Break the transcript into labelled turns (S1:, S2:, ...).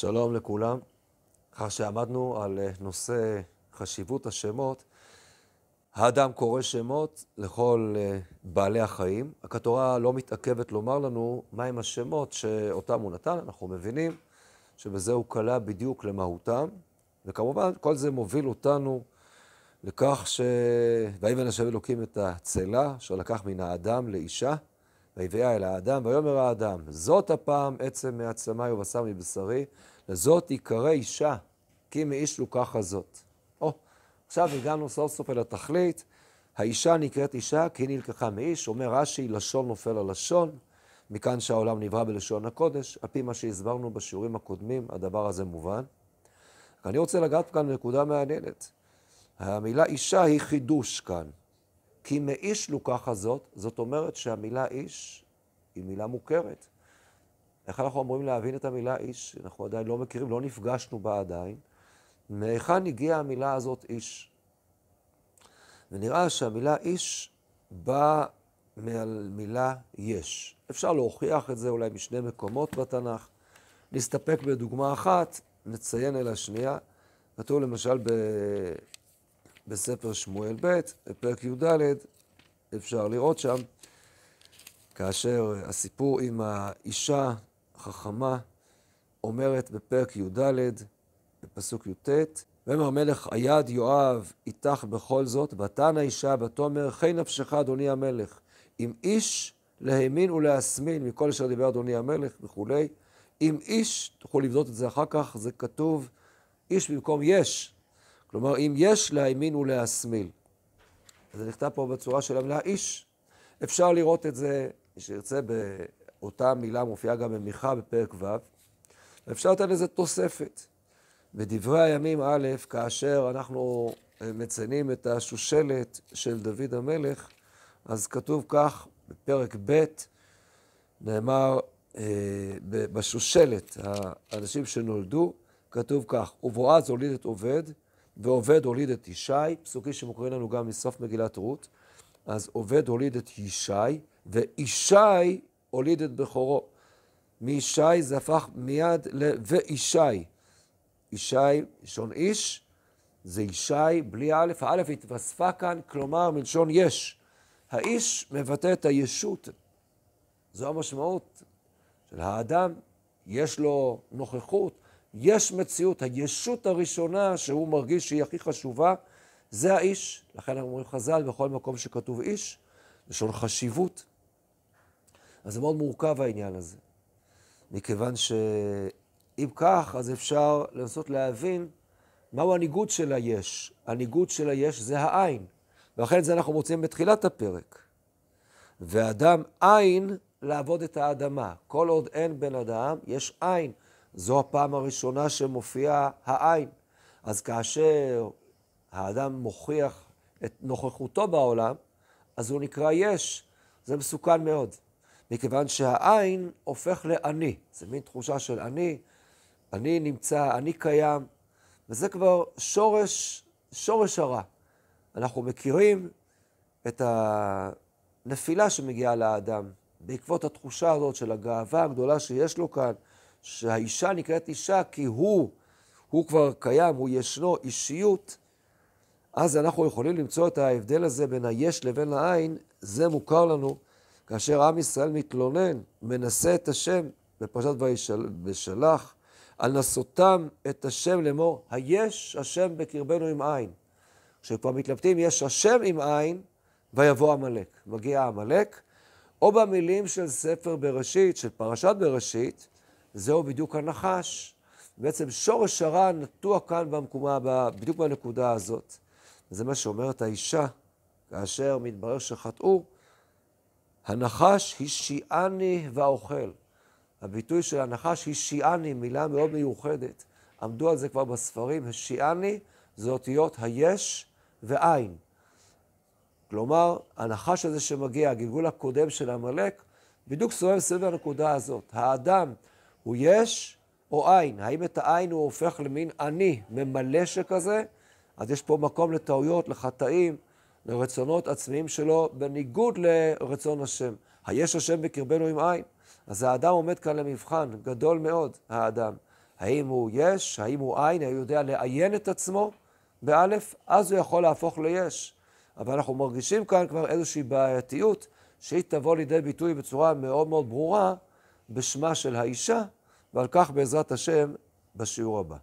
S1: שלום לכולם. אחר שעמדנו על אה, נושא חשיבות השמות, האדם קורא שמות לכל אה, בעלי החיים. רק התורה לא מתעכבת לומר לנו מהם השמות שאותם הוא נתן. אנחנו מבינים שבזה הוא קלע בדיוק למהותם, וכמובן כל זה מוביל אותנו לכך ש... ויבן השם אלוקים את הצלה, אשר לקח מן האדם לאישה, ויביאה אל האדם, ויאמר האדם, זאת הפעם עצם מעצמי ובשר מבשרי, לזאת יקרא אישה, כי מאיש לוקחה זאת. או, עכשיו הגענו סוף סוף אל התכלית, האישה נקראת אישה כי היא נלקחה מאיש, אומר רש"י, לשון נופל על לשון, מכאן שהעולם נברא בלשון הקודש, על פי מה שהסברנו בשיעורים הקודמים, הדבר הזה מובן. אני רוצה לגעת כאן בנקודה מעניינת. המילה אישה היא חידוש כאן. כי מאיש לוקחה זאת, זאת אומרת שהמילה איש היא מילה מוכרת. איך אנחנו אמורים להבין את המילה איש? אנחנו עדיין לא מכירים, לא נפגשנו בה עדיין. מהיכן הגיעה המילה הזאת איש? ונראה שהמילה איש באה מהמילה יש. אפשר להוכיח את זה אולי משני מקומות בתנ"ך. נסתפק בדוגמה אחת, נציין אל השנייה. כתוב למשל ב... בספר שמואל ב', בפרק י"ד, אפשר לראות שם, כאשר הסיפור עם האישה החכמה אומרת בפרק י"ד, בפסוק י"ט, ויאמר המלך היד יואב איתך בכל זאת, ותען האישה ותאמר חי נפשך אדוני המלך, אם איש להאמין ולהסמין מכל אשר דיבר אדוני המלך וכולי, אם איש, תוכלו לבדוק את זה אחר כך, זה כתוב איש במקום יש, כלומר, אם יש להאמין ולהסמיל. זה נכתב פה בצורה של המילה איש. אפשר לראות את זה, מי שירצה, באותה מילה מופיעה גם במיכה בפרק ו', ואפשר לתת לזה תוספת. בדברי הימים א', כאשר אנחנו אה, מציינים את השושלת של דוד המלך, אז כתוב כך, בפרק ב', נאמר אה, בשושלת, האנשים שנולדו, כתוב כך, ובועז הוליד את עובד, ועובד הוליד את ישי, פסוקים שמוכרים לנו גם מסוף מגילת רות. אז עובד הוליד את ישי, וישי הוליד את בכורו. מישי זה הפך מיד ל... וישי. ישי, לשון איש, זה ישי בלי א', האלף התווספה כאן, כלומר מלשון יש. האיש מבטא את הישות. זו המשמעות של האדם, יש לו נוכחות, יש מציאות, הישות הראשונה שהוא מרגיש שהיא הכי חשובה, זה האיש. לכן אנחנו אומרים חז"ל, בכל מקום שכתוב איש, לשון חשיבות. אז זה מאוד מורכב העניין הזה. מכיוון שאם כך, אז אפשר לנסות להבין מהו הניגוד של היש. הניגוד של היש זה העין. ולכן זה אנחנו מוצאים בתחילת הפרק. ואדם עין לעבוד את האדמה. כל עוד אין בן אדם, יש עין. זו הפעם הראשונה שמופיעה העין. אז כאשר האדם מוכיח את נוכחותו בעולם, אז הוא נקרא יש. זה מסוכן מאוד, מכיוון שהעין הופך לאני. זה מין תחושה של אני, אני נמצא, אני קיים, וזה כבר שורש, שורש הרע. אנחנו מכירים את הנפילה שמגיעה לאדם בעקבות התחושה הזאת של הגאווה הגדולה שיש לו כאן, שהאישה נקראת אישה כי הוא, הוא כבר קיים, הוא ישנו, אישיות, אז אנחנו יכולים למצוא את ההבדל הזה בין היש לבין העין, זה מוכר לנו כאשר עם ישראל מתלונן, מנסה את השם בפרשת וישלח, על נסותם את השם לאמור, היש השם בקרבנו עם עין. כשכבר מתלבטים, יש השם עם עין, ויבוא עמלק. מגיע עמלק, או במילים של ספר בראשית, של פרשת בראשית, זהו בדיוק הנחש. בעצם שורש הרע נטוע כאן במקומה, בדיוק בנקודה הזאת. זה מה שאומרת האישה, כאשר מתברר שחטאו, הנחש השיעני ואוכל. הביטוי של הנחש השיעני, מילה מאוד מיוחדת. עמדו על זה כבר בספרים, השיעני זה אותיות היש ועין. כלומר, הנחש הזה שמגיע, הגלגול הקודם של עמלק, בדיוק סובב סביב הנקודה הזאת. האדם הוא יש או עין. האם את העין הוא הופך למין אני ממלא שכזה? אז יש פה מקום לטעויות, לחטאים, לרצונות עצמיים שלו, בניגוד לרצון השם. היש השם בקרבנו עם עין. אז האדם עומד כאן למבחן גדול מאוד, האדם. האם הוא יש, האם הוא עין, האם הוא יודע לעיין את עצמו באלף, אז הוא יכול להפוך ליש. אבל אנחנו מרגישים כאן כבר איזושהי בעייתיות שהיא תבוא לידי ביטוי בצורה מאוד מאוד ברורה בשמה של האישה, ועל כך בעזרת השם בשיעור הבא.